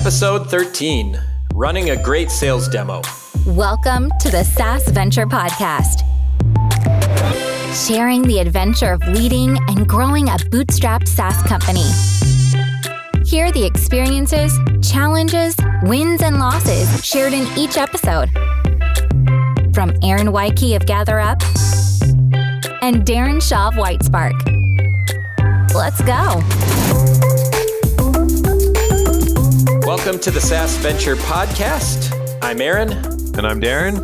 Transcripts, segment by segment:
Episode 13 Running a Great Sales Demo. Welcome to the SaaS Venture Podcast. Sharing the adventure of leading and growing a bootstrapped SaaS company. Hear the experiences, challenges, wins, and losses shared in each episode. From Aaron Weiche of GatherUp and Darren Shaw of Whitespark. Let's go. Welcome to the SaaS Venture Podcast. I'm Aaron. And I'm Darren.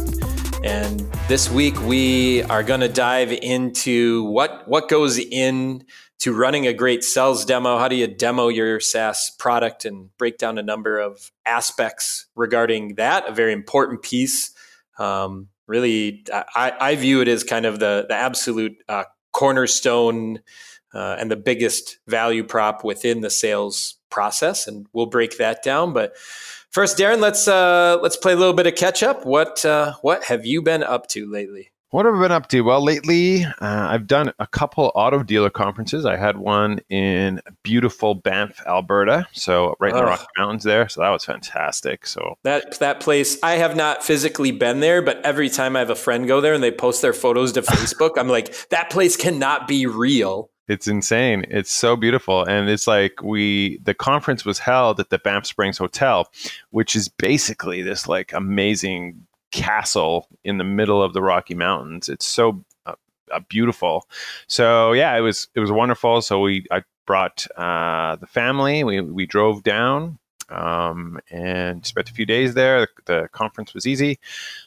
And this week we are going to dive into what, what goes in to running a great sales demo. How do you demo your SaaS product and break down a number of aspects regarding that? A very important piece. Um, really, I, I, view it as kind of the, the absolute uh, cornerstone uh, and the biggest value prop within the sales process. And we'll break that down. But first, Darren, let's uh, let's play a little bit of catch up. What uh, what have you been up to lately? What have I been up to? Well, lately uh, I've done a couple auto dealer conferences. I had one in beautiful Banff, Alberta, so right in the Rocky Mountains there. So that was fantastic. So that that place, I have not physically been there, but every time I have a friend go there and they post their photos to Facebook, I'm like, that place cannot be real. It's insane. It's so beautiful. And it's like we, the conference was held at the Banff Springs Hotel, which is basically this like amazing castle in the middle of the Rocky Mountains. It's so uh, uh, beautiful. So yeah, it was it was wonderful. So we I brought uh, the family. We we drove down um, and spent a few days there. The, conference was easy.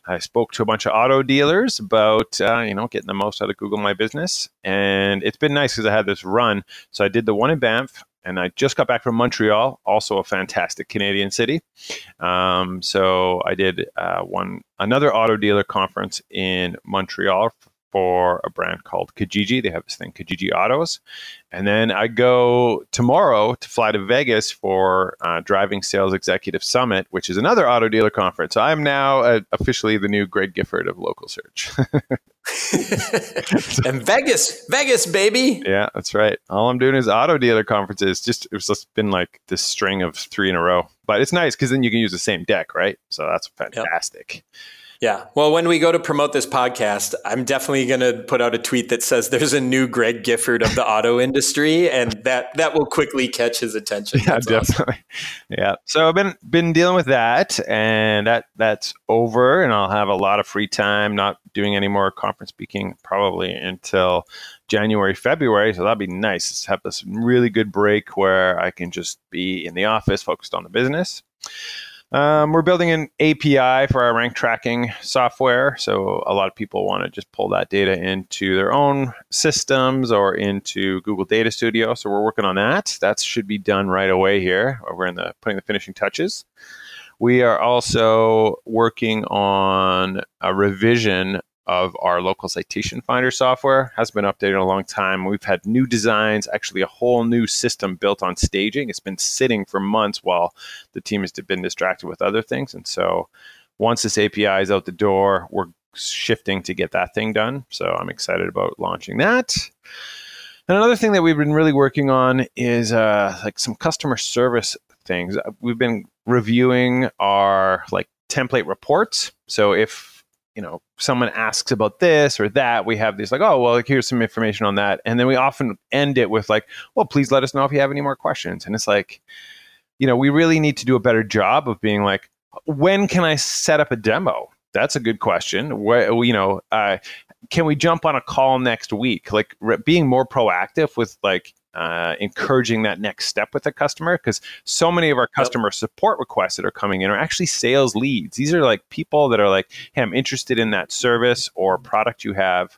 I spoke to a bunch of auto dealers about uh, you know getting the most out of Google My Business, and it's been nice because I had this run. So I did the one in Banff and I just got back from Montreal, also a fantastic Canadian city. Um, so I did uh, one another auto dealer conference in Montreal for a brand called Kijiji. They have this thing, Kijiji Autos. And then I go tomorrow to fly to Vegas for uh, Driving Sales Executive Summit, which is another auto dealer conference. So I'm now uh, officially the new Greg Gifford of local search. and Vegas, Vegas, baby. Yeah, that's right. All I'm doing is auto dealer conferences. Just it's just been like this string of three in a row. But it's nice because then you can use the same deck, right? So that's fantastic. Yep. Yeah. Well, when we go to promote this podcast, I'm definitely going to put out a tweet that says there's a new Greg Gifford of the auto industry, and that that will quickly catch his attention. Yeah, definitely. Awesome. Yeah. So I've been been dealing with that, and that that's over, and I'll have a lot of free time. Not doing any more conference speaking probably until January, February. So that'd be nice. Let's have this really good break where I can just be in the office, focused on the business. Um, we're building an API for our rank tracking software. So a lot of people want to just pull that data into their own systems or into Google Data Studio. So we're working on that. That should be done right away here. We're in the putting the finishing touches. We are also working on a revision of our local citation finder software has been updated a long time. We've had new designs, actually a whole new system built on staging. It's been sitting for months while the team has been distracted with other things. And so once this API is out the door, we're shifting to get that thing done. So I'm excited about launching that. And another thing that we've been really working on is uh, like some customer service things. We've been reviewing our like template reports. So if you know someone asks about this or that we have these like oh well like, here's some information on that. And then we often end it with like well please let us know if you have any more questions. And it's like you know we really need to do a better job of being like when can i set up a demo? That's a good question. Where you know uh, can we jump on a call next week? Like re- being more proactive with like uh, encouraging that next step with the customer because so many of our customer yep. support requests that are coming in are actually sales leads. These are like people that are like, hey, I'm interested in that service or product you have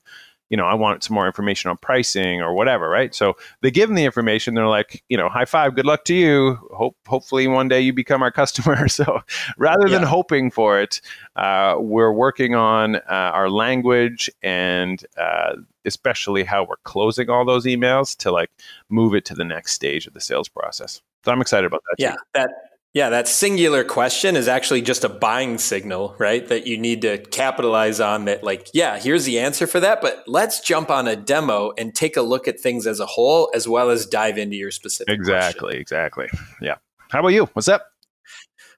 you know, I want some more information on pricing or whatever, right? So they give them the information. They're like, you know, high five, good luck to you. Hope hopefully one day you become our customer. So rather than hoping for it, uh, we're working on uh, our language and uh, especially how we're closing all those emails to like move it to the next stage of the sales process. So I'm excited about that. Yeah, too. that yeah, that singular question is actually just a buying signal, right? That you need to capitalize on that, like, yeah, here's the answer for that, but let's jump on a demo and take a look at things as a whole, as well as dive into your specific Exactly, question. exactly. Yeah. How about you? What's up?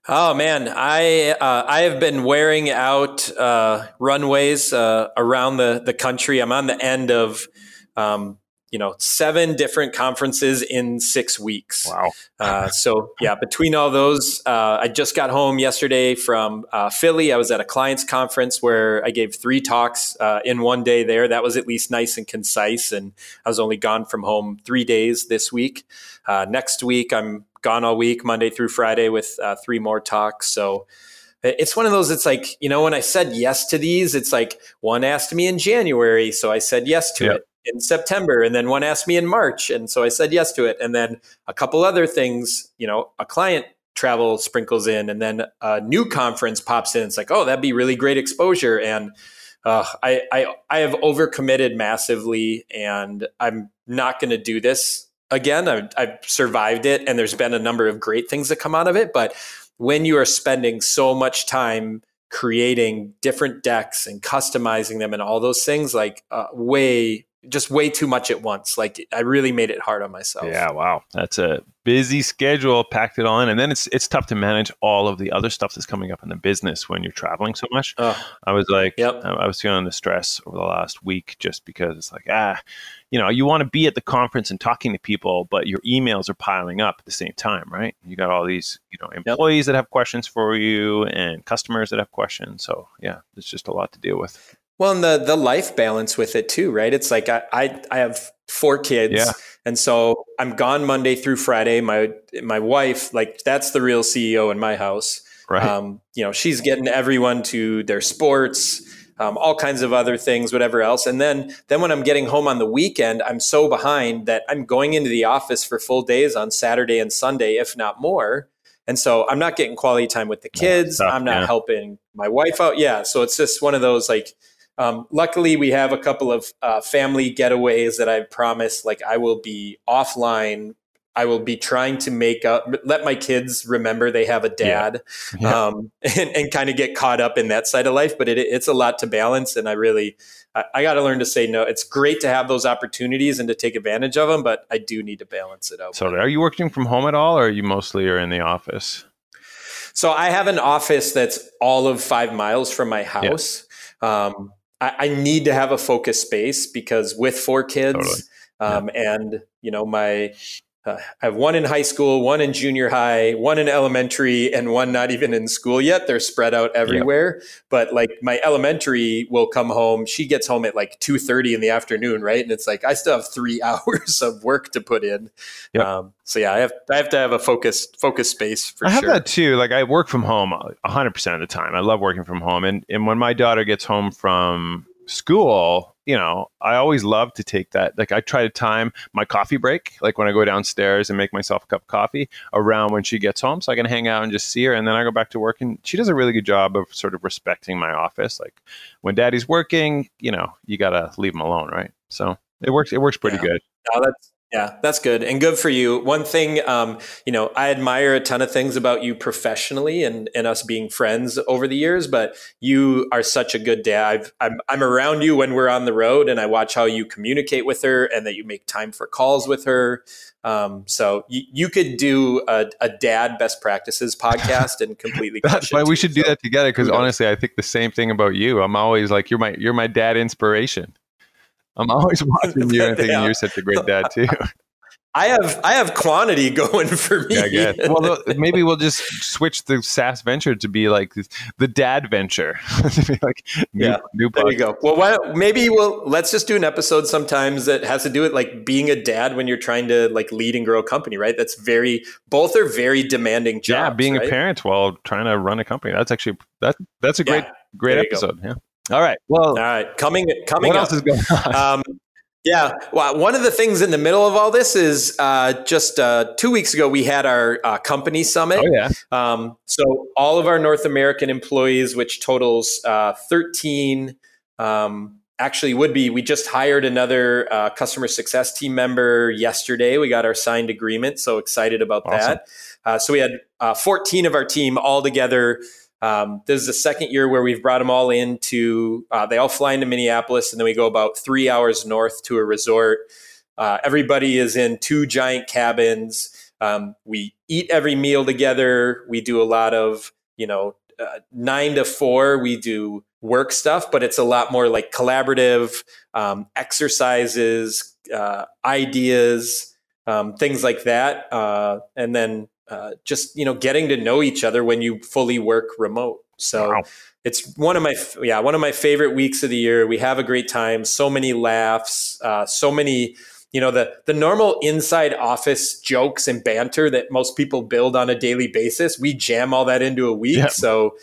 Oh man, I uh, I have been wearing out uh, runways uh, around the the country. I'm on the end of um, you know seven different conferences in six weeks. Wow. Uh, so yeah, between all those, uh, I just got home yesterday from uh, Philly. I was at a clients conference where I gave three talks uh, in one day. There, that was at least nice and concise. And I was only gone from home three days this week. Uh, next week, I'm gone all week, Monday through Friday, with uh, three more talks. So it's one of those it's like you know when i said yes to these it's like one asked me in january so i said yes to yep. it in september and then one asked me in march and so i said yes to it and then a couple other things you know a client travel sprinkles in and then a new conference pops in it's like oh that'd be really great exposure and uh, I, I i have overcommitted massively and i'm not going to do this again. I've, I've survived it, and there's been a number of great things that come out of it. But when you are spending so much time creating different decks and customizing them and all those things, like uh, way just way too much at once. Like I really made it hard on myself. Yeah, wow. That's a busy schedule, packed it all in. And then it's it's tough to manage all of the other stuff that's coming up in the business when you're traveling so much. Oh, I was like yep. I, I was feeling the stress over the last week just because it's like, ah, you know, you want to be at the conference and talking to people, but your emails are piling up at the same time, right? You got all these, you know, employees yep. that have questions for you and customers that have questions. So yeah, it's just a lot to deal with. Well, and the the life balance with it too, right? It's like I I, I have four kids, yeah. and so I'm gone Monday through Friday. My my wife, like that's the real CEO in my house. Right. Um, you know, she's getting everyone to their sports, um, all kinds of other things, whatever else. And then then when I'm getting home on the weekend, I'm so behind that I'm going into the office for full days on Saturday and Sunday, if not more. And so I'm not getting quality time with the kids. Tough, I'm not yeah. helping my wife out. Yeah. So it's just one of those like um, luckily, we have a couple of uh, family getaways that I've promised. Like I will be offline. I will be trying to make up, let my kids remember they have a dad, yeah. Yeah. Um, and, and kind of get caught up in that side of life. But it, it's a lot to balance, and I really, I, I got to learn to say no. It's great to have those opportunities and to take advantage of them, but I do need to balance it out. So, are you working from home at all, or are you mostly are in the office? So I have an office that's all of five miles from my house. Yeah. Um, I, I need to have a focus space because with four kids totally. um, yeah. and you know my uh, I have one in high school, one in junior high, one in elementary, and one not even in school yet. They're spread out everywhere. Yep. But like my elementary will come home. She gets home at like two thirty in the afternoon, right? And it's like I still have three hours of work to put in. Yep. Um, so yeah, I have I have to have a focus focus space for I sure. have that too. Like I work from home hundred percent of the time. I love working from home, and and when my daughter gets home from school, you know, I always love to take that. Like I try to time my coffee break, like when I go downstairs and make myself a cup of coffee around when she gets home so I can hang out and just see her. And then I go back to work and she does a really good job of sort of respecting my office. Like when daddy's working, you know, you got to leave him alone. Right. So it works. It works pretty yeah. good. No, that's, yeah, that's good and good for you. One thing, um, you know, I admire a ton of things about you professionally and, and us being friends over the years, but you are such a good dad. i am I'm around you when we're on the road and I watch how you communicate with her and that you make time for calls with her. Um, so you, you could do a, a, dad best practices podcast and completely. That's why we should do that together. Because honestly, I think the same thing about you. I'm always like, you're my, you're my dad inspiration. I'm always watching you and thinking you're such a great dad too. I have I have quantity going for me. Yeah, well, maybe we'll just switch the SaaS venture to be like the dad venture. like new, yeah, new there you go. Well, why, maybe we'll let's just do an episode sometimes that has to do with like being a dad when you're trying to like lead and grow a company. Right? That's very both are very demanding jobs. Yeah, being right? a parent while trying to run a company. That's actually that that's a great yeah, great episode. Go. Yeah. All right. Well, all right. Coming, coming. What up. else is going on? Um, yeah. Well, one of the things in the middle of all this is uh, just uh, two weeks ago we had our uh, company summit. Oh yeah. Um, so all of our North American employees, which totals uh, thirteen, um, actually would be. We just hired another uh, customer success team member yesterday. We got our signed agreement. So excited about awesome. that. Uh, so we had fourteen of our team all together um, this is the second year where we've brought them all into, uh, they all fly into Minneapolis and then we go about three hours north to a resort. Uh, everybody is in two giant cabins. Um, we eat every meal together. We do a lot of, you know, uh, nine to four, we do work stuff, but it's a lot more like collaborative um, exercises, uh, ideas, um, things like that. Uh, and then uh, just, you know, getting to know each other when you fully work remote. So wow. it's one of my, yeah, one of my favorite weeks of the year. We have a great time, so many laughs, uh, so many, you know the the normal inside office jokes and banter that most people build on a daily basis we jam all that into a week so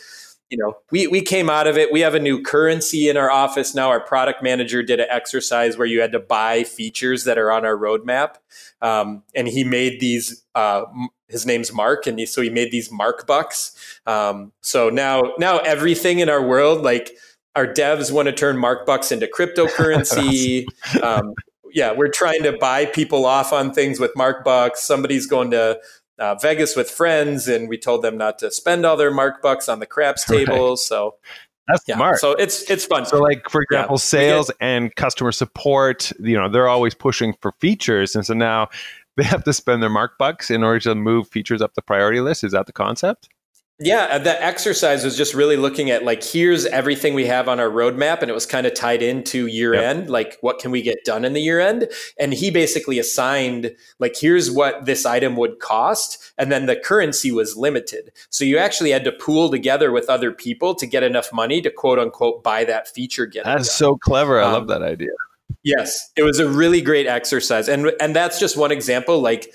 you know we we came out of it we have a new currency in our office now our product manager did an exercise where you had to buy features that are on our roadmap um, and he made these uh, his name's mark and he, so he made these mark bucks um, so now now everything in our world like our devs want to turn mark bucks into cryptocurrency um, yeah, we're trying to buy people off on things with Mark Bucks. Somebody's going to uh, Vegas with friends, and we told them not to spend all their Mark Bucks on the craps table. Right. So that's yeah, smart. So it's it's fun. So like for example, yeah, sales and customer support, you know, they're always pushing for features, and so now they have to spend their Mark Bucks in order to move features up the priority list. Is that the concept? Yeah, uh, the exercise was just really looking at like here's everything we have on our roadmap, and it was kind of tied into year yep. end. Like, what can we get done in the year end? And he basically assigned like here's what this item would cost, and then the currency was limited. So you actually had to pool together with other people to get enough money to quote unquote buy that feature. Get that's so clever. I um, love that idea. Yes, it was a really great exercise, and and that's just one example. Like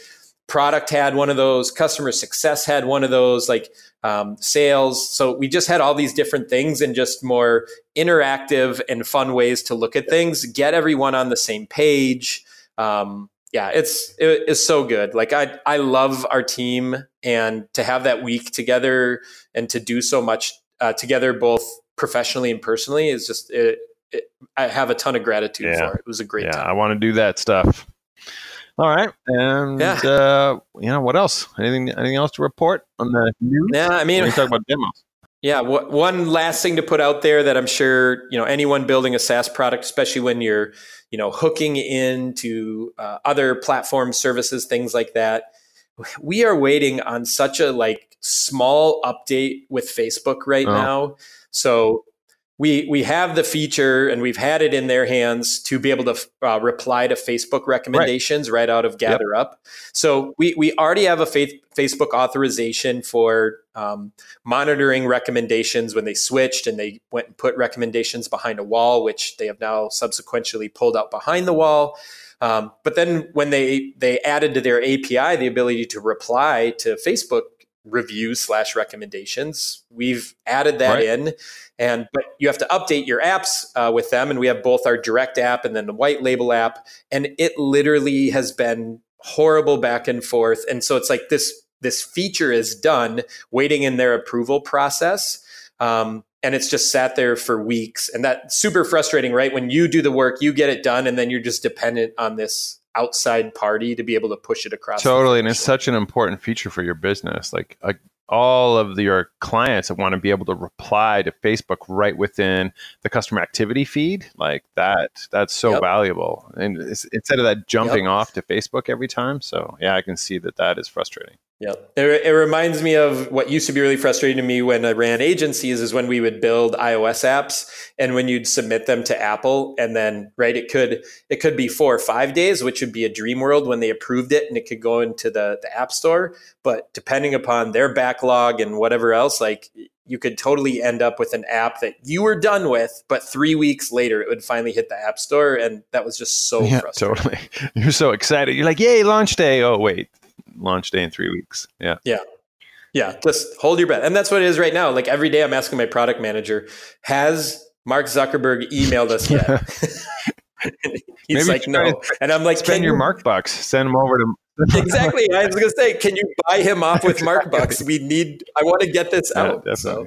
product had one of those customer success had one of those like um, sales so we just had all these different things and just more interactive and fun ways to look at things get everyone on the same page um, yeah it's it, it's so good like i i love our team and to have that week together and to do so much uh, together both professionally and personally is just it, it, i have a ton of gratitude yeah. for it it was a great yeah, time i want to do that stuff all right, and yeah. uh, you know what else? Anything anything else to report on the news? Yeah, I mean, we talk about demos. Yeah, w- one last thing to put out there that I'm sure you know anyone building a SaaS product, especially when you're you know hooking into uh, other platform services, things like that. We are waiting on such a like small update with Facebook right oh. now. So we we have the feature and we've had it in their hands to be able to uh, reply to Facebook recommendations right, right out of Gather yep. Up. So we we already have a faith, Facebook authorization for um, monitoring recommendations when they switched and they went and put recommendations behind a wall, which they have now subsequently pulled out behind the wall. Um, but then when they they added to their API the ability to reply to Facebook reviews slash recommendations. We've added that right. in, and but you have to update your apps uh, with them. And we have both our direct app and then the white label app, and it literally has been horrible back and forth. And so it's like this this feature is done, waiting in their approval process. Um, and it's just sat there for weeks and that's super frustrating right when you do the work you get it done and then you're just dependent on this outside party to be able to push it across. Totally, and it's such an important feature for your business. Like uh, all of the, your clients that want to be able to reply to Facebook right within the customer activity feed, like that. That's so yep. valuable, and instead of that jumping yep. off to Facebook every time. So yeah, I can see that that is frustrating. Yeah, it, it, reminds me of what used to be really frustrating to me when I ran agencies is when we would build iOS apps and when you'd submit them to Apple and then right it could it could be four or five days, which would be a dream world when they approved it and it could go into the the App Store. But depending upon their backlog and whatever else, like you could totally end up with an app that you were done with, but three weeks later it would finally hit the App Store, and that was just so yeah, frustrating. Totally, you're so excited. You're like, "Yay, launch day!" Oh wait, launch day in three weeks. Yeah. Yeah. Yeah. Just hold your breath. And that's what it is right now. Like every day I'm asking my product manager, has Mark Zuckerberg emailed us yet? He's Maybe like, no. And I'm like, spend your you... Mark bucks, send him over to. exactly. I was going to say, can you buy him off with Mark bucks? We need, I want to get this out. Yeah, so.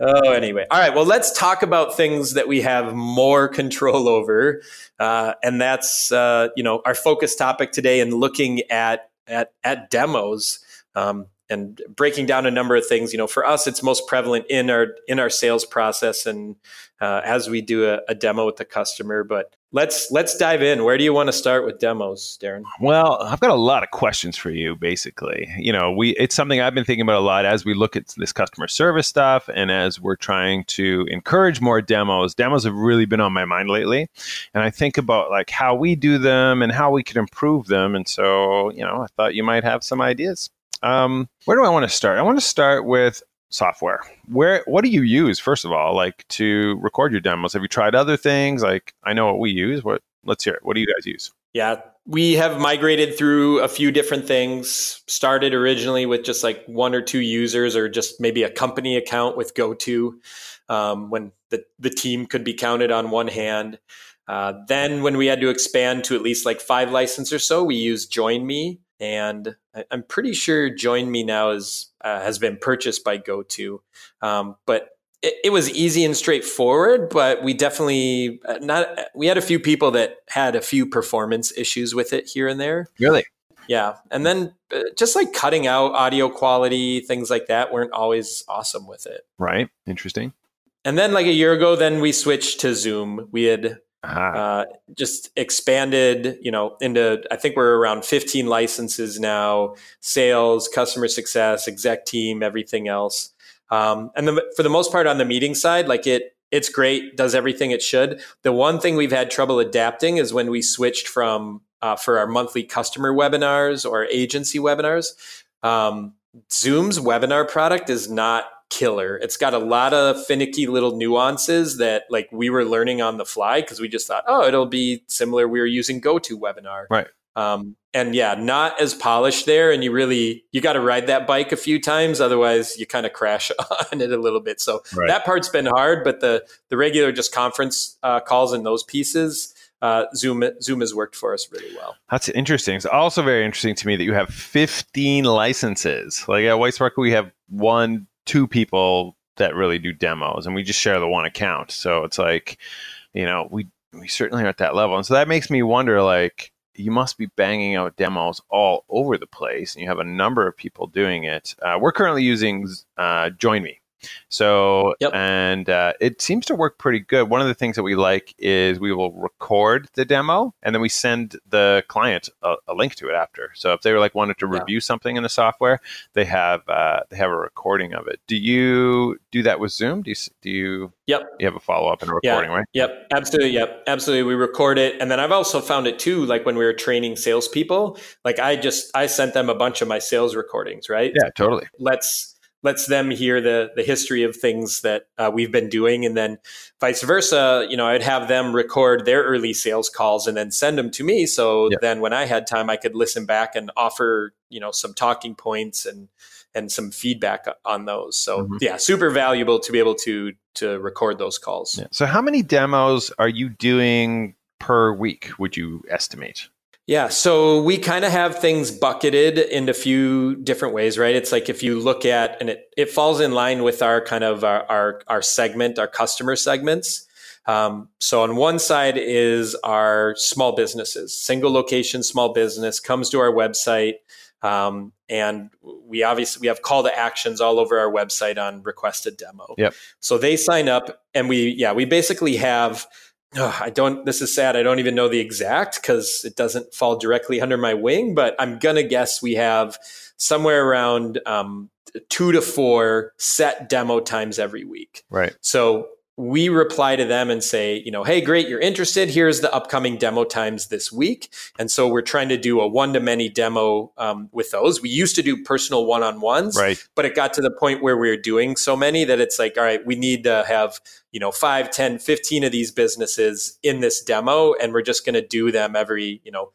Oh, anyway. All right. Well, let's talk about things that we have more control over. Uh, and that's, uh, you know, our focus topic today and looking at at at demos um, and breaking down a number of things. You know, for us, it's most prevalent in our in our sales process and uh, as we do a, a, demo with the customer. But let's let's dive in. Where do you want to start with demos, Darren? Well, I've got a lot of questions for you. Basically, you know, we it's something I've been thinking about a lot as we look at this customer service stuff, and as we're trying to encourage more demos. Demos have really been on my mind lately, and I think about like how we do them and how we could improve them. And so, you know, I thought you might have some ideas. Um, where do I want to start? I want to start with software. Where what do you use first of all like to record your demos? Have you tried other things? Like i know what we use what let's hear it. What do you guys use? Yeah we have migrated through a few different things. Started originally with just like one or two users or just maybe a company account with goto um, when the, the team could be counted on one hand. Uh, then when we had to expand to at least like five license or so we used join.me and I'm pretty sure Join Me now is uh, has been purchased by GoTo. Um, but it, it, was easy and straightforward. But we definitely uh, not. We had a few people that had a few performance issues with it here and there. Really? Yeah, and then uh, just like cutting out audio quality, things like that weren't always awesome with it. Right. Interesting. And then, like a year ago, then we switched to Zoom. We had. Uh, just expanded, you know, into I think we're around 15 licenses now, sales, customer success, exec team, everything else. Um, and the, for the most part, on the meeting side, like it, it's great, does everything it should. The one thing we've had trouble adapting is when we switched from uh, for our monthly customer webinars or agency webinars. Um, Zoom's webinar product is not killer. It's got a lot of finicky little nuances that like we were learning on the fly because we just thought, oh, it'll be similar. We were using GoToWebinar. Right. Um, and yeah, not as polished there. And you really you got to ride that bike a few times, otherwise you kind of crash on it a little bit. So right. that part's been hard, but the the regular just conference uh, calls and those pieces. Uh, Zoom Zoom has worked for us really well. That's interesting. It's also very interesting to me that you have 15 licenses. Like at Whitespark, we have one two people that really do demos and we just share the one account. So it's like, you know, we we certainly are at that level. And so that makes me wonder like you must be banging out demos all over the place and you have a number of people doing it. Uh, we're currently using uh, Join Me so, yep. and uh, it seems to work pretty good. One of the things that we like is we will record the demo and then we send the client a, a link to it after. So, if they were like wanted to yeah. review something in the software, they have uh, they have a recording of it. Do you do that with Zoom? Do you do you? Yep. You have a follow up and a recording, yeah. right? Yep. Absolutely. Yep. Absolutely. We record it, and then I've also found it too. Like when we were training salespeople, like I just I sent them a bunch of my sales recordings. Right. Yeah. Totally. Let's lets them hear the the history of things that uh, we've been doing and then vice versa you know i'd have them record their early sales calls and then send them to me so yep. then when i had time i could listen back and offer you know some talking points and and some feedback on those so mm-hmm. yeah super valuable to be able to to record those calls yeah. so how many demos are you doing per week would you estimate yeah, so we kind of have things bucketed in a few different ways, right? It's like if you look at, and it, it falls in line with our kind of our, our, our segment, our customer segments. Um, so on one side is our small businesses, single location small business comes to our website. Um, and we obviously we have call to actions all over our website on requested demo. Yep. So they sign up and we, yeah, we basically have oh, I don't, this is sad. I don't even know the exact because it doesn't fall directly under my wing, but I'm going to guess we have somewhere around um, two to four set demo times every week. Right. So we reply to them and say, you know, hey, great, you're interested. Here's the upcoming demo times this week. And so we're trying to do a one to many demo um, with those. We used to do personal one on ones, right. but it got to the point where we are doing so many that it's like, all right, we need to have, you know, 5, 10, 15 of these businesses in this demo. And we're just going to do them every, you know,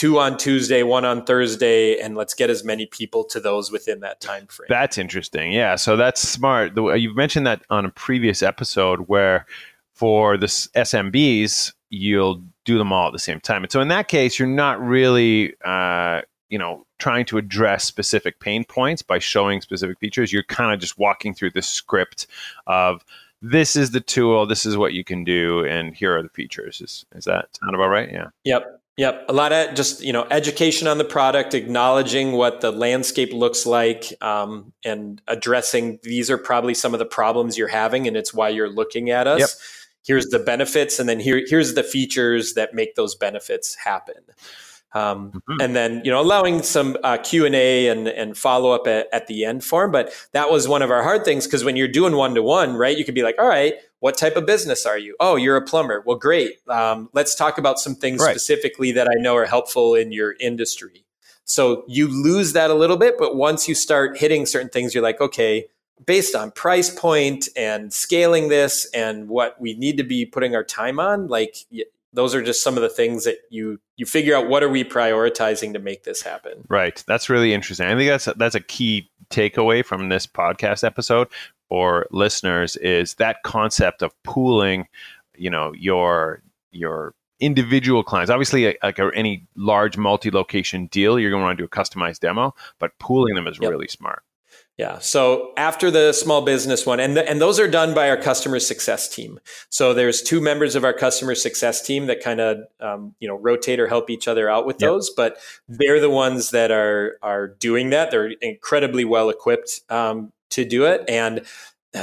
two on Tuesday, one on Thursday, and let's get as many people to those within that time frame. That's interesting. Yeah, so that's smart. You've mentioned that on a previous episode where for the SMBs you'll do them all at the same time. And so in that case, you're not really, uh, you know, trying to address specific pain points by showing specific features. You're kind of just walking through the script of this is the tool, this is what you can do, and here are the features. Is, is that sound about right? Yeah. Yep. Yep, a lot of just you know education on the product, acknowledging what the landscape looks like, um, and addressing these are probably some of the problems you're having, and it's why you're looking at us. Yep. here's the benefits, and then here here's the features that make those benefits happen. Um, mm-hmm. and then you know allowing some uh, q&a and, and follow-up at, at the end form, but that was one of our hard things because when you're doing one-to-one right you could be like all right what type of business are you? Oh you're a plumber. Well great. Um, let's talk about some things right. specifically that i know are helpful in your industry. So you lose that a little bit but once you start hitting certain things you're like okay based on price point and scaling this and what we need to be putting our time on like those are just some of the things that you you figure out what are we prioritizing to make this happen. Right. That's really interesting. I think that's that's a key takeaway from this podcast episode for listeners is that concept of pooling you know your your individual clients obviously like any large multi-location deal you're going to want to do a customized demo but pooling them is yep. really smart yeah. So after the small business one, and the, and those are done by our customer success team. So there's two members of our customer success team that kind of um, you know rotate or help each other out with yep. those, but they're the ones that are are doing that. They're incredibly well equipped um, to do it, and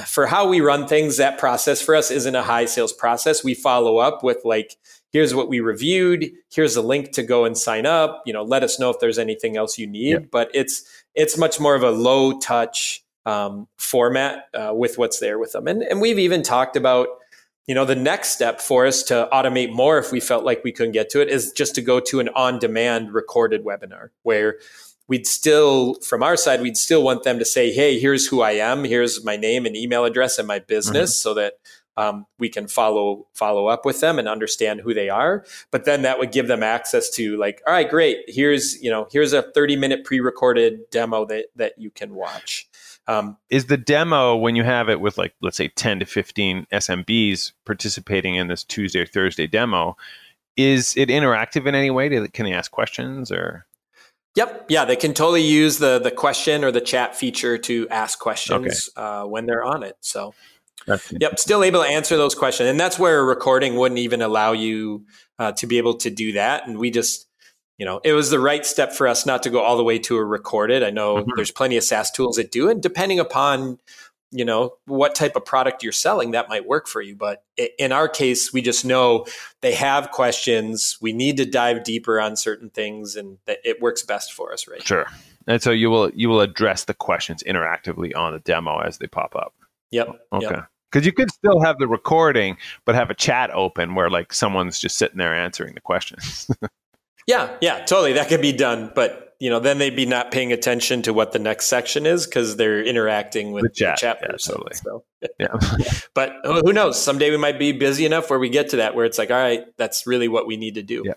for how we run things, that process for us isn't a high sales process. We follow up with like here's what we reviewed. Here's a link to go and sign up. You know let us know if there's anything else you need. Yeah. but it's it's much more of a low touch um, format uh, with what's there with them. And, and we've even talked about you know the next step for us to automate more if we felt like we couldn't get to it is just to go to an on demand recorded webinar where we'd still from our side we'd still want them to say hey here's who i am. Here's my name and email address and my business mm-hmm. so that um, we can follow follow up with them and understand who they are. But then that would give them access to like all right great. Here's you know here's a 30 minute pre-recorded demo that that you can watch. Um, is the demo when you have it with like let's say 10 to 15 smbs participating in this tuesday or thursday demo is it interactive in any way? Can they ask questions or Yep. Yeah, they can totally use the the question or the chat feature to ask questions okay. uh, when they're on it. So yep, still able to answer those questions, and that's where a recording wouldn't even allow you uh, to be able to do that. And we just, you know, it was the right step for us not to go all the way to a recorded. I know mm-hmm. there's plenty of SaaS tools that do, and depending upon you know what type of product you're selling that might work for you. But in our case we just know they have questions. We need to dive deeper on certain things and that it works best for us right sure. And so you will you will address the questions interactively on the demo as they pop up. Yep okay yep. because you could still have the recording but have a chat open where like someone's just sitting there answering the questions. Yeah yeah totally. That could be done. But you know then they'd be not paying attention to what the next section is because they're interacting with the chat, the yeah, totally. So. yeah but who knows someday we might be busy enough where we get to that where it's like all right that's really what we need to do yeah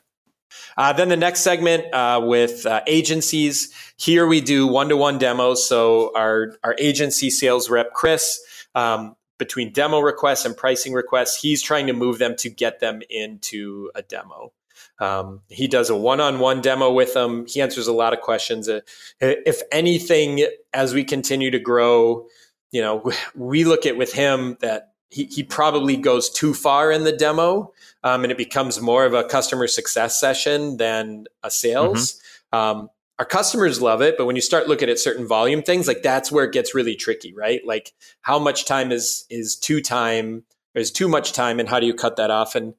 uh, then the next segment uh, with uh, agencies. Here we do one-to-one demos. So our our agency sales rep Chris um, between demo requests and pricing requests, he's trying to move them to get them into a demo. Um, he does a one-on-one demo with them. He answers a lot of questions. Uh, if anything, as we continue to grow, you know, we look at with him that he, he probably goes too far in the demo, um, and it becomes more of a customer success session than a sales. Mm-hmm. Um, our customers love it but when you start looking at certain volume things like that's where it gets really tricky right like how much time is is too time or is too much time and how do you cut that off and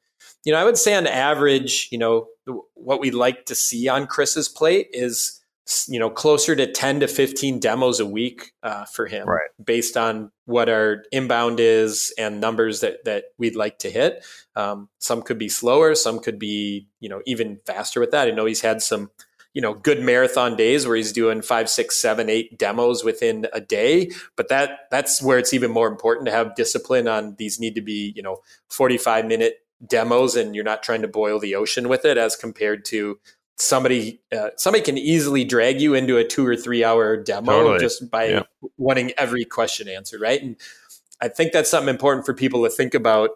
you know i would say on average you know what we like to see on chris's plate is you know closer to 10 to 15 demos a week uh, for him right. based on what our inbound is and numbers that that we'd like to hit um, some could be slower some could be you know even faster with that i know he's had some you know good marathon days where he's doing five six seven eight demos within a day but that that's where it's even more important to have discipline on these need to be you know 45 minute demos and you're not trying to boil the ocean with it as compared to somebody uh, somebody can easily drag you into a two or three hour demo totally. just by yeah. wanting every question answered right and i think that's something important for people to think about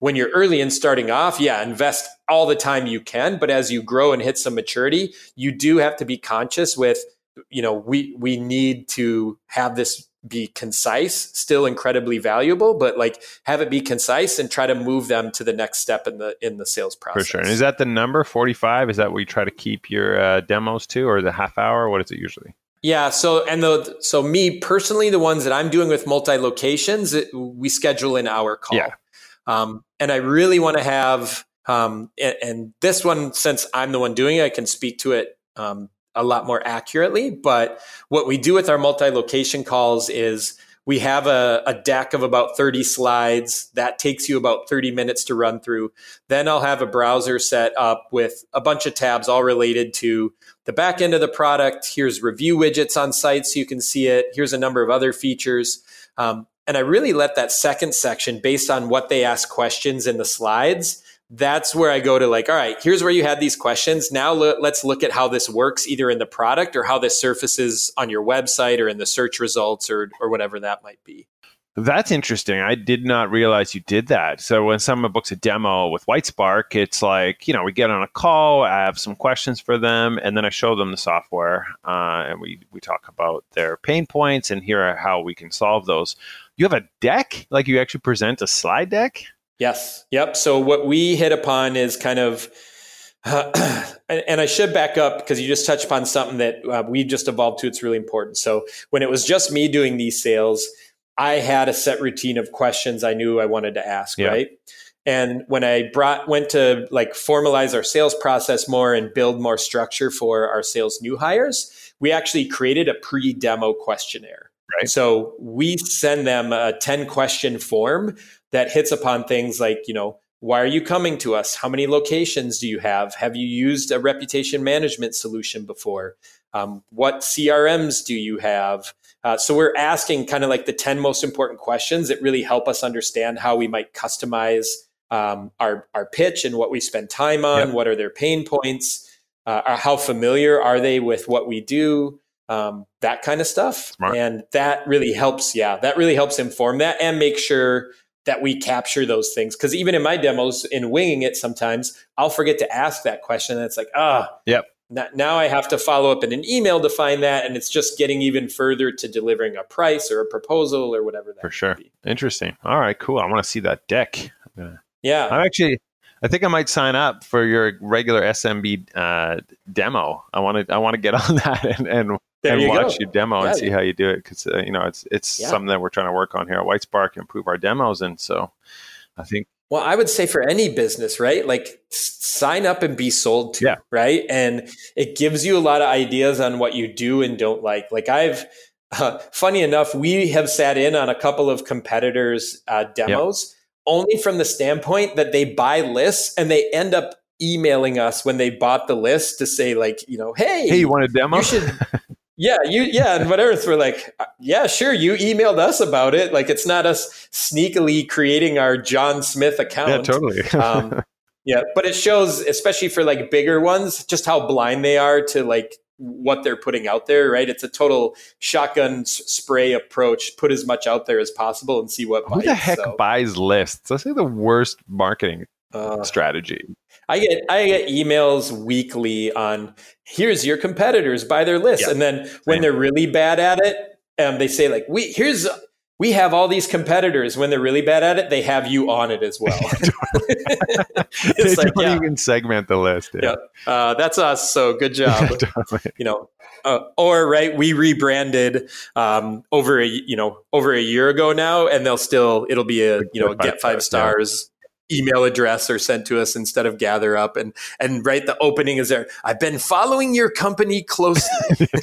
when you're early and starting off, yeah, invest all the time you can. But as you grow and hit some maturity, you do have to be conscious with, you know, we we need to have this be concise, still incredibly valuable, but like have it be concise and try to move them to the next step in the in the sales process. For sure. And is that the number forty five? Is that what you try to keep your uh, demos to, or the half hour? What is it usually? Yeah. So, and the, so me personally, the ones that I'm doing with multi locations, we schedule an hour call. Yeah. Um, and I really want to have, um, and, and, this one, since I'm the one doing it, I can speak to it um, a lot more accurately. But what we do with our multi location calls is we have a, a, deck of about 30 slides that takes you about 30 minutes to run through. Then I'll have a browser set up with a bunch of tabs all related to the back end of the product. Here's review widgets on site so you can see it. Here's a number of other features. Um, and I really let that second section based on what they ask questions in the slides that's where I go to like, all right, here's where you had these questions. Now let's look at how this works either in the product or how this surfaces on your website or in the search results or, or whatever that might be. That's interesting. I did not realize you did that. So when someone books a demo with WhiteSpark, it's like, you know, we get on a call, I have some questions for them, and then I show them the software uh, and we, we talk about their pain points and here are how we can solve those. You have a deck? Like you actually present a slide deck? Yes. Yep. So what we hit upon is kind of, uh, and, I should back up because you just touched upon something that uh, we just evolved to. It's really important. So when it was just me doing these sales, I had a set routine of questions I knew I wanted to ask. Yeah. Right. And when I brought went to like formalize our sales process more and build more structure for our sales new hires, we actually created a pre-demo questionnaire. Right. So we send them a 10 question form that hits upon things like, you know, why are you coming to us? How many locations do you have? Have you used a reputation management solution before? Um, what CRMs do you have? Uh, so we're asking kind of like the 10 most important questions that really help us understand how we might customize um, our, our pitch and what we spend time on. Yep. What are their pain points? Uh, how familiar are they with what we do? Um, that kind of stuff. Smart. And that really helps. Yeah, that really helps inform that and make sure that we capture those things. Because even in my demos, in winging it, sometimes I'll forget to ask that question. And it's like, ah, oh, yep. Now I have to follow up in an email to find that, and it's just getting even further to delivering a price or a proposal or whatever that. For sure, be. interesting. All right, cool. I want to see that deck. Yeah, I'm actually. I think I might sign up for your regular SMB uh, demo. I want to. I want to get on that and, and there and you watch go. your demo yeah. and see how you do it because uh, you know it's it's yeah. something that we're trying to work on here at WhiteSpark, improve our demos, and so I think. Well, I would say for any business, right? Like sign up and be sold to, yeah. right? And it gives you a lot of ideas on what you do and don't like. Like I've, uh, funny enough, we have sat in on a couple of competitors' uh, demos only from the standpoint that they buy lists and they end up emailing us when they bought the list to say like, you know, hey, hey, you want a demo? You should, Yeah, you yeah, and what Earth were like, uh, yeah, sure, you emailed us about it. Like it's not us sneakily creating our John Smith account. Yeah, totally. um, yeah, but it shows, especially for like bigger ones, just how blind they are to like what they're putting out there. Right? It's a total shotgun spray approach. Put as much out there as possible and see what. Who bites, the heck so. buys lists? That's like the worst marketing uh, strategy. I get I get emails weekly on here's your competitors buy their list, yeah. and then when they're really bad at it, um, they say like we here's we have all these competitors. When they're really bad at it, they have you on it as well. they like, don't yeah. even segment the list. Yeah, yeah. Uh, that's us. So good job. totally. You know, uh, or right, we rebranded um, over a you know over a year ago now, and they'll still it'll be a you know GetFiveStars email address are sent to us instead of GatherUp. And and right the opening is there. I've been following your company closely.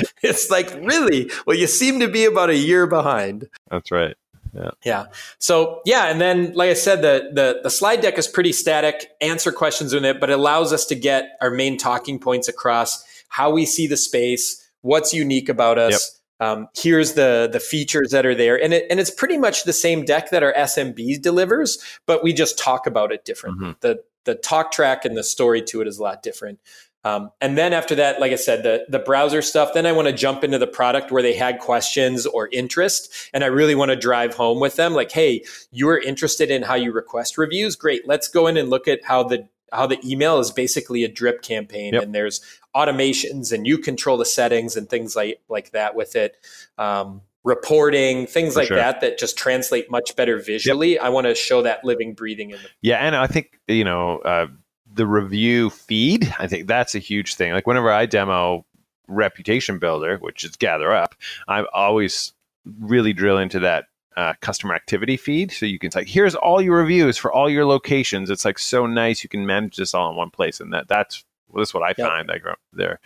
It's like really? Well you seem to be about a year behind. That's right. Yeah. Yeah. So yeah and then like i said the the, the slide deck is pretty static answer questions in it but it allows us to get our main talking points across how we see the space what's unique about us yep um, here's the the features that are there and it and it's pretty much the same deck that our smb delivers but we just talk about it different mm-hmm. the the talk track and the story to it is a lot different um, and then after that like i said the the browser stuff then i want to jump into the product where they had questions or interest and i really want to drive home with them like hey you're interested in how you request reviews great let's go in and look at how the how the email is basically a drip campaign yep. and there's automations and you control the settings and things like like that with it um, reporting things For like sure. that that just translate much better visually yep. i want to show that living breathing in the yeah and i think you know uh, the review feed i think that's a huge thing like whenever i demo reputation builder which is GatherUp i always really drill into that uh, customer activity feed. So you can like, here's all your reviews for all your locations. It's like so nice. You can manage this all in one place, and that that's well, that's what I yep. find. I grow their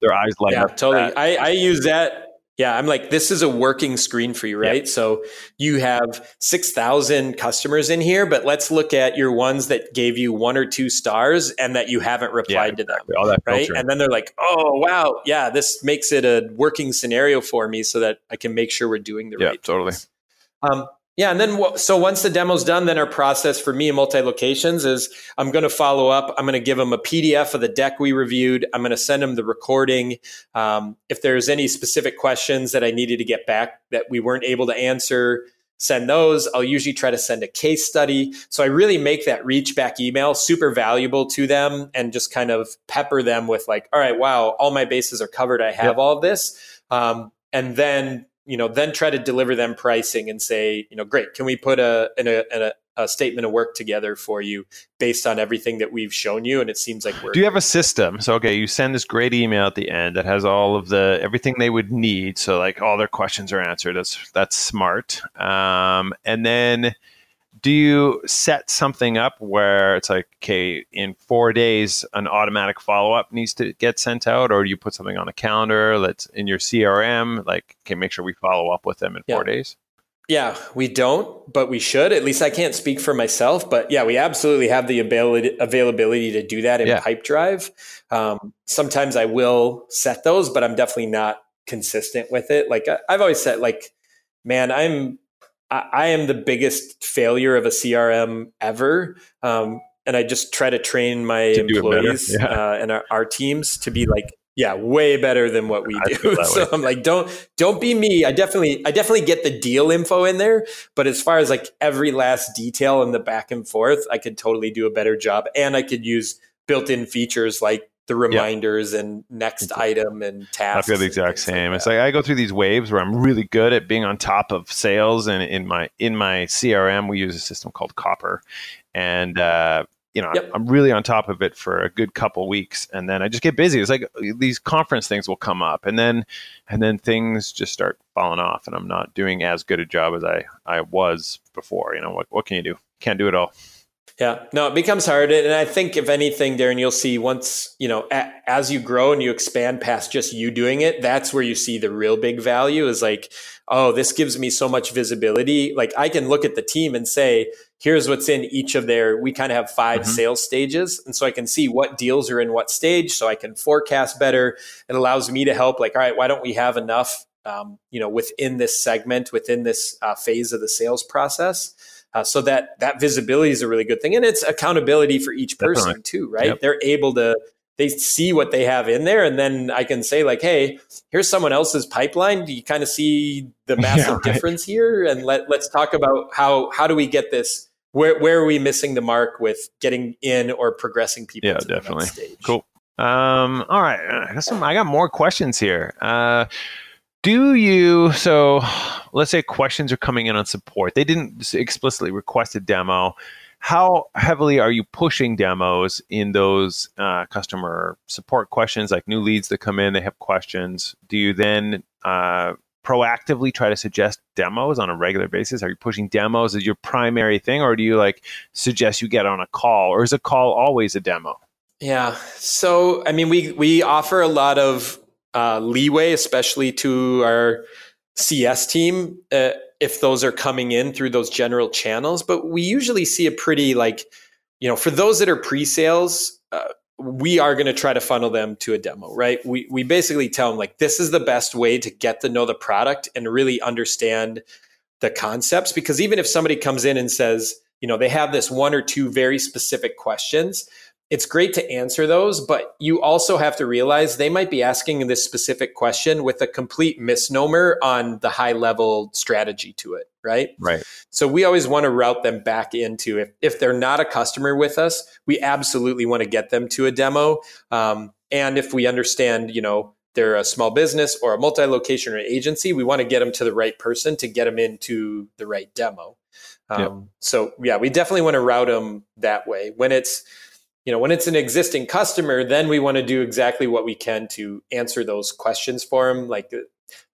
their eyes light yeah, up. Totally. I, I use that yeah, I'm like, this is a working screen for you, right? Yep. So you have 6,000 customers in here, but let's look at your ones that gave you one or two stars and that you haven't replied yeah, to them. All that right. And then they're like, oh, wow. Yeah, this makes it a working scenario for me so that I can make sure we're doing the right. yeah, right totally. Um, yeah, and then so once the demo's done, then our process for me in multi locations is I'm going to follow up. I'm going to give them a PDF of the deck we reviewed. I'm going to send them the recording. Um, if there's any specific questions that I needed to get back that we weren't able to answer, send those. I'll usually try to send a case study. So I really make that reach back email super valuable to them and just kind of pepper them with like, all right, wow, all my bases are covered. I have yep. all of this. Um, and then you know, then try to deliver them pricing and say, you know, great, can we put a, a, a, a statement of work together for you based on everything that we've shown you? And it seems like we're. Do you have a system? So, okay, you send this great email at the end that has all of the everything they would need. So, like all their questions are answered. That's that's smart. Um, and then do you set something up where it's like okay in four days an automatic follow-up needs to get sent out or do you put something on a calendar that's in your crm like okay make sure we follow up with them in yeah. four days yeah we don't but we should at least i can't speak for myself but yeah we absolutely have the ability availability to do that in yeah. pipedrive um, sometimes i will set those but i'm definitely not consistent with it like i've always said like man i'm I, am the biggest failure of a CRM ever. Um, and I just try to train my to employees yeah. uh, and our, our, teams to be like, yeah, way better than what we do. So I'm like, don't don't be me. I definitely I definitely get the deal info in there, but as far as like every last detail in the back and forth, I could totally do a better job, and I could use built-in features like the reminders yeah. and next item and tasks. I feel the exact same. Like it's like I go through these waves where I'm really good at being on top of sales, and in my in my CRM we use a system called Copper, and uh, you know yep. I'm really on top of it for a good couple weeks, and then I just get busy. It's like these conference things will come up, and then and then things just start falling off, and I'm not doing as good a job as I I was before. You know what what can you do? Can't do it all. Yeah, no, it becomes hard. And I think, if anything, Darren, you'll see once, you know, a, as you grow and you expand past just you doing it, that's where you see the real big value is like, oh, this gives me so much visibility. Like, I can look at the team and say, here's what's in each of their, we kind of have 5 mm-hmm. sales stages. And so I can see what deals are in what stage. So I can forecast better. It allows me to help, like, all right, why don't we have enough, um, you know, within this segment, within this uh, phase of the sales process? Uh, so that that visibility is a really good thing, and it's accountability for each person Definitely. too, right? Yep. They're able to they see what they have in there, and then I can say like, "Hey, here's someone else's pipeline. Do you kind of see the massive yeah, right. difference here?" And let let's talk about how how do we get this. Where where are we missing the mark with getting in or progressing people? Yeah, definitely. Cool. Um, all right, I got some. I got more questions here. Uh, do you so let's say questions are coming in on support. They didn't explicitly request a demo. How heavily are you pushing demos in those uh, customer support questions like new leads that come in they have questions? Do you then uh, proactively try to suggest demos on a regular basis? Are you pushing demos as your primary thing or do you like suggest you get on a call? Or is a call always a demo? Yeah. So i mean we we offer a lot of uh, leeway, especially to our CS team, uh, if those are coming in through those general channels. But we usually see a pretty like, you know, for those that are pre-sales, uh, we are going to try to funnel them to a demo, right? We we basically tell them like this is the best way to get to know the product and really understand the concepts. Because even if somebody comes in and says, you know, they have this one or two very specific questions, it's great to answer those, but you also have to realize they might be asking this specific question with a complete misnomer on the high level strategy to it, right? Right. So we always want to route them back into if, if they're not a customer with us, we absolutely want to get them to a demo. Um, and if we understand, you know, they're a small business or a multi-location or agency, we want to get them to the right person to get them into the right demo. Um, yep. So yeah, we definitely want to route them that way. When it's you know when it's an existing customer then we want to do exactly what we can to answer those questions for them like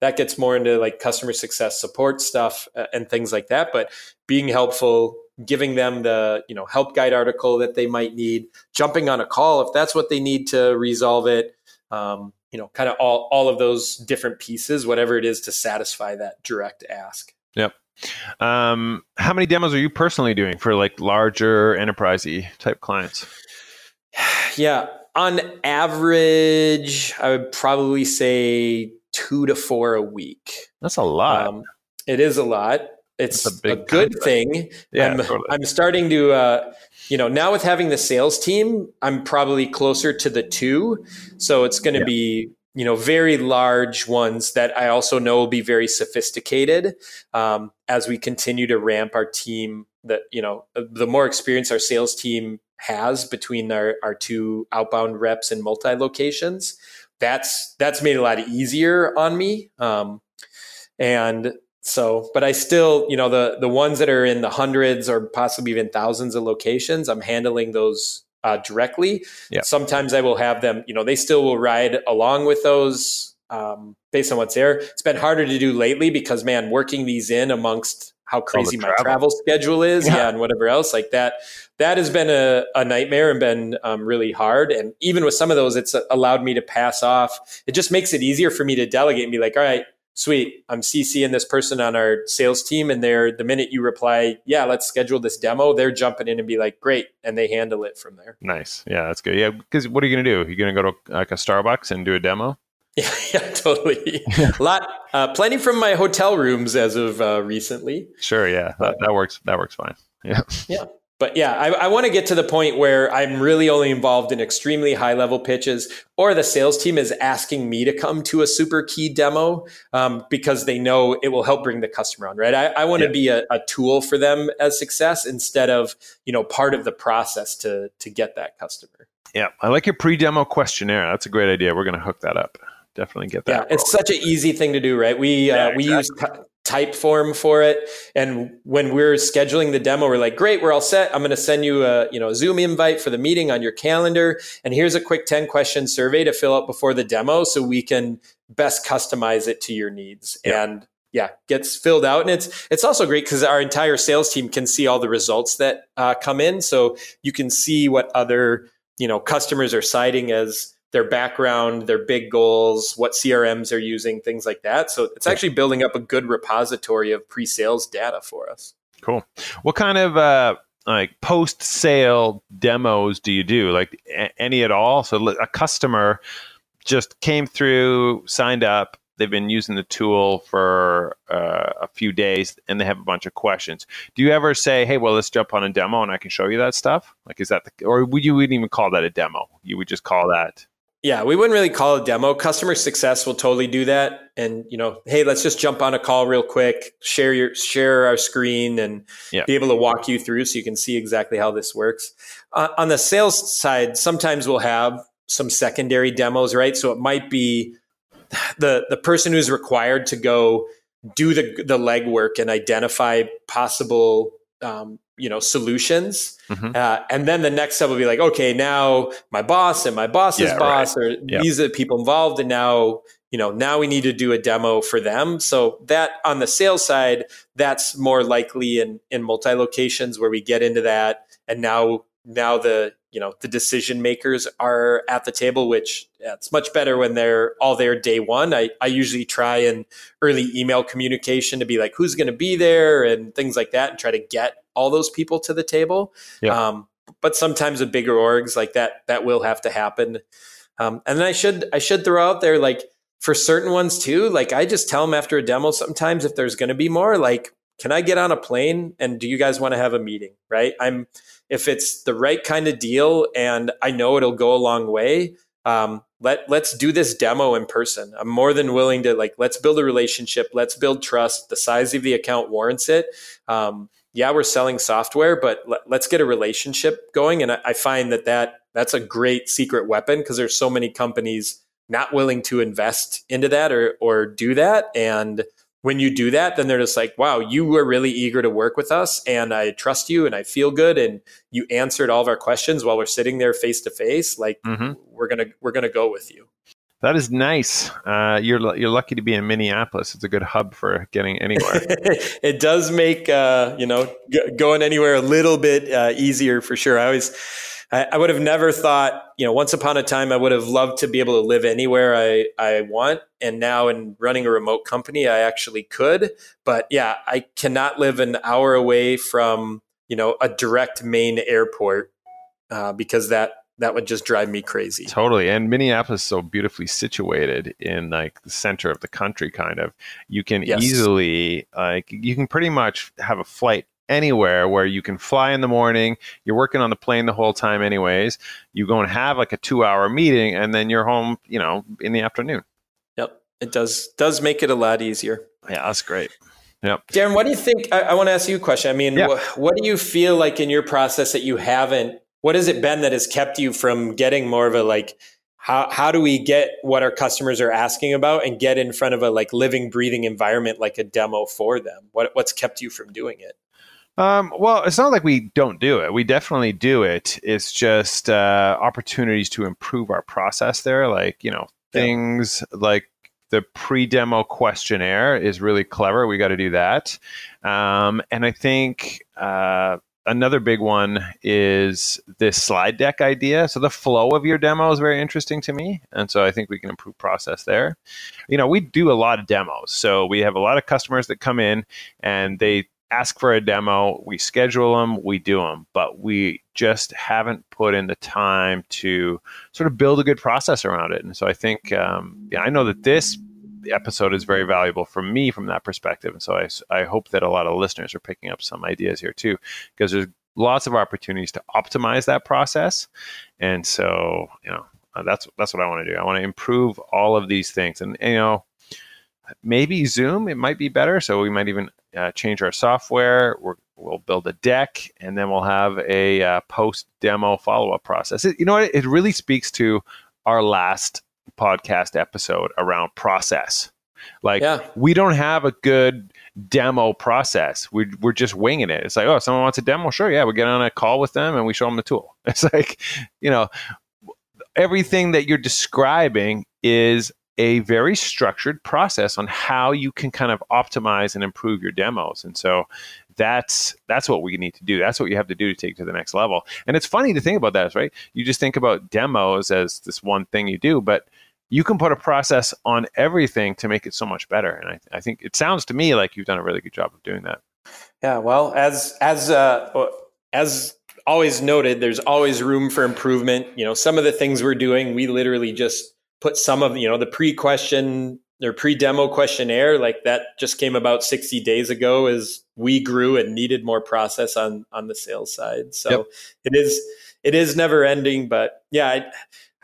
that gets more into like customer success support stuff uh, and things like that. But being helpful, giving them the you know help guide article that they might need, jumping on a call if that's what they need to resolve it. Um, you know, kind of all all of those different pieces, whatever it is to satisfy that direct ask. Yep. Um, how many demos are you personally doing for like larger enterprisey type clients? Yeah, on average, I would probably say two to four a week. That's a lot. Um, it is a lot. It's a, a, good contract. thing. Yeah, I'm, totally. I'm starting to, uh, you know, now with having the sales team, I'm probably closer to the two. So it's going to yeah. be, you know, very large ones that I also know will be very sophisticated um, as we continue to ramp our team. That you know, the more experience our sales team has between our, our two outbound reps and multi locations, that's that's made it a lot easier on me. Um, and so, but I still, you know, the the ones that are in the hundreds or possibly even thousands of locations, I'm handling those uh, directly. Yep. Sometimes I will have them, you know, they still will ride along with those um, based on what's there. It's been harder to do lately because, man, working these in amongst how crazy my travel schedule is, yeah. yeah. and whatever else like that. That has been a, a nightmare and been um, really hard. And even with some of those, it's allowed me to pass off. It just makes it easier for me to delegate and be like, all right, sweet, I'm CCing this person on our sales team, and they're the minute you reply, yeah, let's schedule this demo, they're jumping in and be like, great, and they handle it from there. Nice, yeah, that's good. Yeah, because what are you gonna do? You're gonna go to like a Starbucks and do a demo? Yeah, yeah, totally. a lot, uh, plenty from my hotel rooms as of uh, recently. Sure, yeah, that, that works. That works fine. Yeah, yeah. But yeah, I, I want to get to the point where I'm really only involved in extremely high level pitches, or the sales team is asking me to come to a super key demo um, because they know it will help bring the customer on. Right? I, I want to yeah. be a, a tool for them as success instead of you know part of the process to to get that customer. Yeah, I like your pre-demo questionnaire. That's a great idea. We're going to hook that up definitely get that. Yeah, it's such an easy thing to do, right? We uh, yeah, uh, we use Typeform for it, and when we're scheduling the demo, we're like, "Great, we're all set. I'm going to send you a you know a Zoom invite for the meeting on your calendar, and here's a quick 10 question survey to fill out before the demo, so we can best customize it to your needs." Yeah. And yeah, gets filled out, and it's it's also great because our entire sales team can see all the results that uh, come in, so you can see what other you know customers are citing as their background, their big goals, what CRMs they're using, things like that. So it's actually building up a good repository of pre-sales data for us. Cool. What kind of uh, like post-sale demos do you do? Like any at all? So a customer just came through, signed up, they've been using the tool for uh, a few days and they have a bunch of questions. Do you ever say, "Hey, well, let's jump on a demo and I can show you that stuff"? Like, is that the, or would you wouldn't even call that a demo? You would just call that yeah, we wouldn't really call a demo. Customer success will totally do that. And you know, hey, let's just jump on a call real quick, share your share our screen, and yeah. be able to walk you through so you can see exactly how this works. Uh, on the sales side, sometimes we'll have some secondary demos, right? So it might be the the person who's required to go do the the legwork and identify possible um, you know solutions mm-hmm. uh, and then the next step will be like okay now my boss and my boss's yeah, boss right. or yep. these are the people involved and now you know now we need to do a demo for them so that on the sales side that's more likely in in multi locations where we get into that and now now the you know the decision makers are at the table which yeah, it's much better when they're all there day one. I, I usually try in early email communication to be like who's going to be there? and things like that and try to get all those people to the table. Yeah. um, but sometimes with bigger orgs like that that will have to happen. Um, and then i should i should throw out there like for certain ones too like i just tell them after a demo sometimes if there's going to be more like can i get on a plane and do you guys want to have a meeting? Right? I'm if it's the right kind of deal and I know it'll go a long way, um, let let's do this demo in person. I'm more than willing to like let's build a relationship, let's build trust. The size of the account warrants it. Um, yeah, we're selling software, but let, us get a relationship going. And I, I find that that that's a great secret weapon because there's so many companies not willing to invest into that or or do that and when you do that, then they're just like, wow, you were really eager to work with us and I trust you and I feel good and you answered all of our questions while we're sitting there face to face. Like mm-hmm. we're gonna we're gonna go with you. That is nice. Uh, you're you're lucky to be in Minneapolis. It's a good hub for getting anywhere. it does make uh, you know g- going anywhere a little bit uh, easier for sure. I always I, I, would have never thought you know once upon a time I would have loved to be able to live anywhere I I want, and now in running a remote company I actually could. But yeah, I cannot live an hour away from you know a direct main airport uh, because that that would just drive me crazy. Totally. And Minneapolis is so beautifully situated in like the center of the country kind of. You can yes. easily like you can pretty much have a flight anywhere where you can fly in the morning, you're working on the plane the whole time anyways. You go and have like a 2-hour meeting and then you're home, you know, in the afternoon. Yep. It does does make it a lot easier. Yeah, that's great. Yep. Darren, what do you think? I, I want to ask you a question. I mean, yeah. wh- what do you feel like in your process that you haven't what has it been that has kept you from getting more of a like how how do we get what our customers are asking about and get in front of a like living breathing environment like a demo for them what what's kept you from doing it um, well, it's not like we don't do it. We definitely do it. It's just uh, opportunities to improve our process there. Like, you know, things yeah. like the pre-demo questionnaire is really clever. We got to do that. Um, and I think uh, another big one is this slide deck idea. So the flow of your demo is very interesting to me, and so I think we can improve process there. You know, we do a lot of demos, so we have a lot of customers that come in and they ask for a demo. We schedule them, we do them, but we just haven't put in the time to sort of build a good process around it. And so I think, um, yeah, I know that this episode is very valuable for me from that perspective. And so I, I hope that a lot of listeners are picking up some ideas here too, because there's lots of opportunities to optimize that process. And so, you know, uh, that's that's what I want to do. I want to improve all of these things, and you know, maybe Zoom it might be better. So we might even uh, change our software. we will build a deck, and then we'll have a uh, post demo follow up process. It, you know what? It really speaks to our last podcast episode around process. Like yeah. we don't have a good demo process. We're, we're just winging it. It's like, oh, someone wants a demo. Sure. Yeah. We get on a call with them and we show them the tool. It's like, you know, everything that you're describing is a very structured process on how you can kind of optimize and improve your demos. And so that's that's what we need to do. That's what you have to do to take to the next level. And it's funny to think about that, right? You just think about demos as this one thing you do, but you can put a process on everything to make it so much better. And I, I think it sounds to me like you've done a really good job of doing that. Yeah, well, as as uh, as always noted, there's always room for improvement. You know, some of the things we're doing, we literally just put some of you know the pre-question or pre-demo questionnaire like that just came about 60 days ago as we grew and needed more process on on the sales side. So yep. it is it is never ending but yeah I,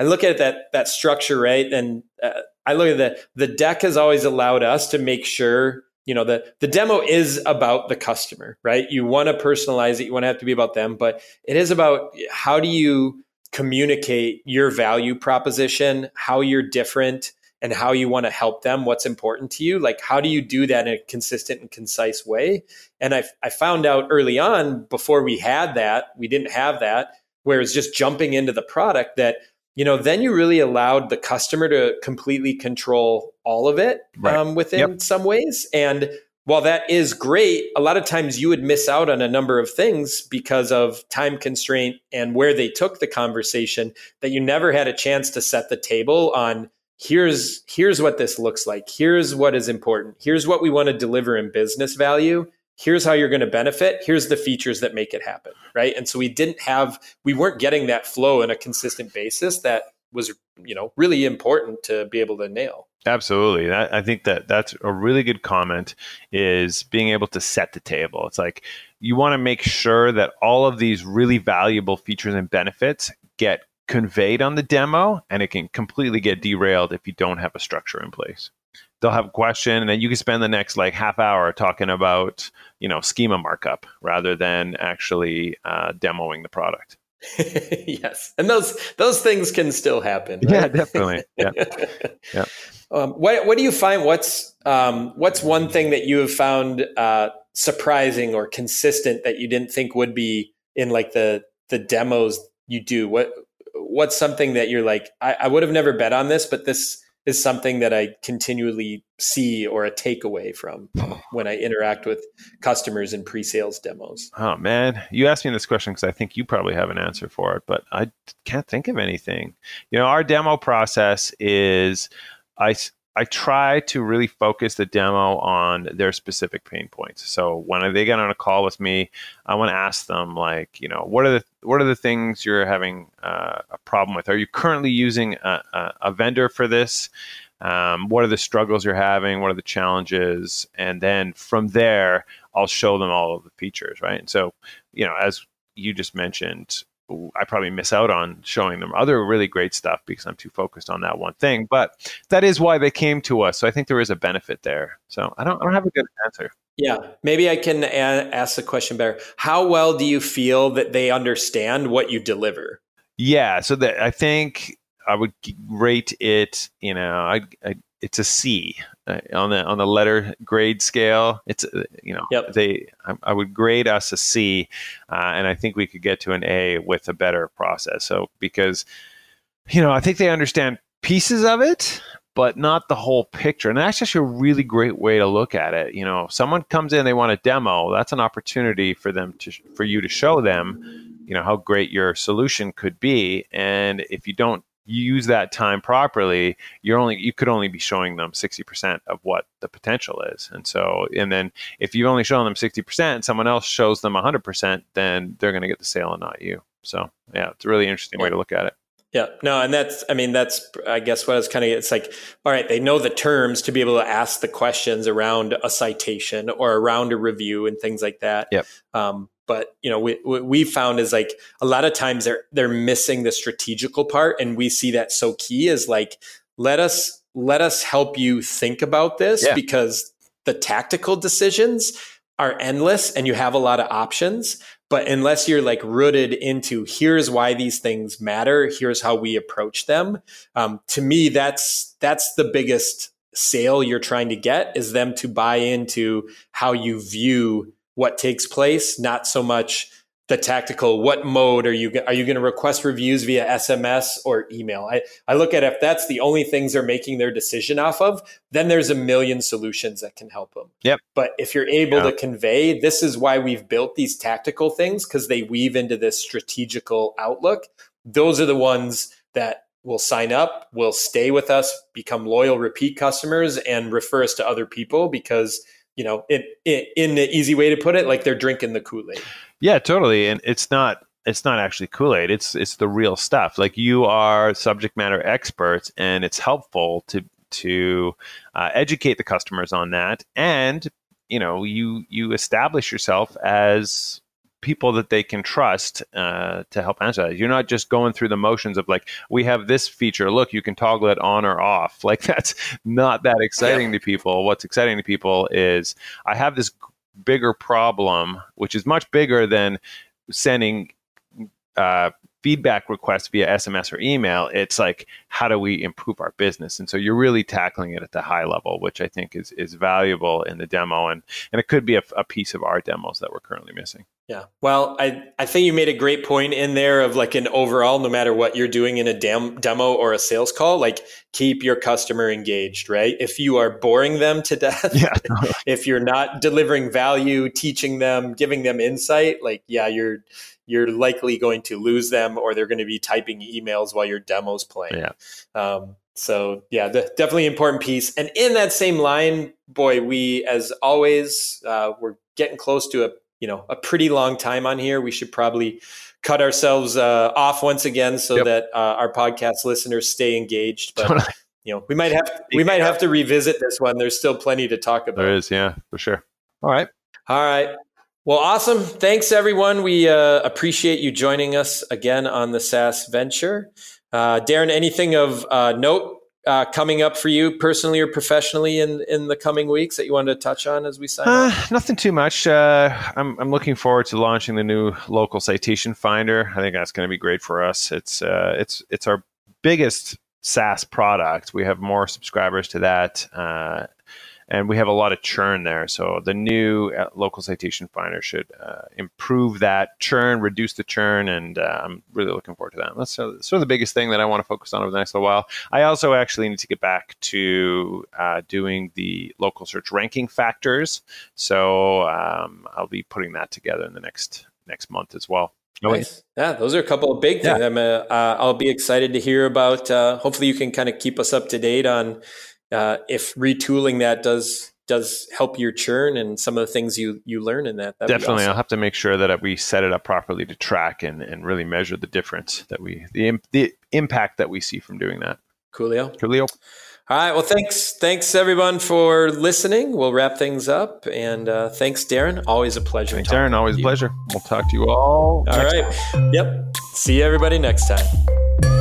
I look at that that structure right? And uh, I look at the the deck has always allowed us to make sure you know the the demo is about the customer right? You want to personalize it you want to have to be about them but it is about how do you communicate your value proposition how you're different and how you want to help them what's important to you like how do you do that in a consistent and concise way and i, I found out early on before we had that we didn't have that whereas just jumping into the product that you know, then you really allowed the customer to completely control all of it right. um, within yep. some ways. And while that is great, a lot of times you would miss out on a number of things because of time constraint and where they took the conversation that you never had a chance to set the table on here's here's what this looks like. Here's what is important. Here's what we want to deliver in business value. Here's how you're going to benefit. Here's the features that make it happen right? And so we didn't have we weren't getting that flow on a consistent basis that was you know really important to be able to nail absolutely. I think that that's a really good comment is being able to set the table. It's like you want to make sure that all of these really valuable features and benefits get conveyed on the demo and it can completely get derailed if you don't have a structure in place. They'll have a question and then you can spend the next like half hour talking about you know schema markup rather than actually uh, demoing the product yes. And those those things can still happen right? yeah definitely. Yeah. Yeah. Um, what, what do you find what's um, what's one thing that you have found uh, surprising or consistent that you didn't think would be in like the the demos you do? What what's something that you're like I, I would have never bet on this but this is something that I continually see or a takeaway from when I interact with customers in pre-sales demos. Oh man, you asked me this question because I think you probably have an answer for it, but I can't think of anything. You know, our demo process is I I try to really focus the demo on their specific pain points. So when they get on a call with me, I want to ask them like, you know, what are the what are the things you're having uh, a problem with? Are you currently using a, a, a vendor for this? Um, what are the struggles you're having? What are the challenges? And then from there, I'll show them all of the features, right? And so, you know, as you just mentioned, I probably miss out on showing them other really great stuff because I'm too focused on that one thing. But that is why they came to us. So I think there is a benefit there. So I don't, I don't have a good answer. Yeah, maybe I can a- ask the question better. How well do you feel that they understand what you deliver? Yeah, so that I think I would rate it. You know, I, I it's a C uh, on the on the letter grade scale. It's uh, you know yep. they I, I, would grade us a C, uh, and I think we could get to an A with a better process. So because you know I think they understand pieces of it, but not the whole picture. And that's actually a really great way to look at it. You know, someone comes in, they want a demo. That's an opportunity for them to for you to show them you know how great your solution could be and if you don't you use that time properly, you're only you could only be showing them 60% of what the potential is. And so and then if you've only shown them 60% and someone else shows them 100%, then they're going to get the sale and not you. So, yeah, it's a really interesting yeah. way to look at it. Yeah, no, and that's, I mean, that's, I guess what I was kind of, it's like, all right, they know the terms to be able to ask the questions around a citation or around a review and things like that. Yep. Um, but you know, we, what we found is like a lot of times they're they're missing the strategical part, and we see that so key is like let us let us help you think about this yeah. because the tactical decisions are endless and you have a lot of options but unless you're like rooted into here's why these things matter here's how we approach them um, to me that's that's the biggest sale you're trying to get is them to buy into how you view what takes place, not so much the tactical what mode are you are you going to request reviews via SMS or email? I, I look at if that's the only things they're making their decision off of then there's a million solutions that can help them yep. But if you're able yeah. to convey this is why we've built these tactical things because they weave into this strategical outlook. Those are the ones that will sign up will stay with us become loyal repeat customers and refer us to other people because you know, in, in, in the easy way to put it, like they're drinking the Kool Aid. Yeah, totally. And it's not it's not actually Kool-Aid. It's it's the real stuff. Like you are subject matter experts, and it's helpful to to uh, educate the customers on that. And you know, you you establish yourself as people that they can trust uh, to help answer that. You're not just going through the motions of like, we have this feature. Look, you can toggle it on or off. Like that's not that exciting yeah. to people. What's exciting to people is I have this bigger problem, which is much bigger than sending uh, feedback requests via SMS or email. It's like, how do we improve our business? And so you're really tackling it at the high level, which I think is is valuable in the demo, and and it could be a, a piece of our demos that we're currently missing. Yeah. Well, I, I think you made a great point in there of like an overall, no matter what you're doing in a dem- demo or a sales call, like keep your customer engaged, right? If you are boring them to death, yeah. if you're not delivering value, teaching them, giving them insight, like, yeah, you're, you're likely going to lose them or they're going to be typing emails while your demo's playing. Yeah. Um, so yeah, the, definitely important piece. And in that same line, boy, we, as always, uh, we're getting close to a you know a pretty long time on here. We should probably cut ourselves uh, off once again so yep. that uh, our podcast listeners stay engaged. But you know, we might have to, we might have to revisit this one. There's still plenty to talk about. There is, yeah, for sure. All right, all right. Well, awesome. Thanks, everyone. We uh, appreciate you joining us again on the SaaS venture. Uh, Darren, anything of uh, note uh, coming up for you personally or professionally in, in the coming weeks that you wanted to touch on as we sign uh, Nothing too much. Uh, I'm, I'm looking forward to launching the new local citation finder. I think that's going to be great for us. It's uh, it's it's our biggest SaaS product. We have more subscribers to that. Uh, and we have a lot of churn there. So the new uh, local citation finder should uh, improve that churn, reduce the churn, and uh, I'm really looking forward to that. That's sort of the biggest thing that I want to focus on over the next little while. I also actually need to get back to uh, doing the local search ranking factors. So um, I'll be putting that together in the next next month as well. Nice. Yeah, those are a couple of big things. Yeah. I'm, uh, I'll be excited to hear about. Uh, hopefully, you can kind of keep us up to date on uh, if retooling that does does help your churn and some of the things you you learn in that. Definitely, awesome. I'll have to make sure that we set it up properly to track and, and really measure the difference that we the the impact that we see from doing that. Coolio. Coolio. All right. Well, thanks, thanks everyone for listening. We'll wrap things up, and uh, thanks, Darren. Always a pleasure. Thanks, Darren. Always a pleasure. We'll talk to you all. All right. Time. Yep. See everybody next time.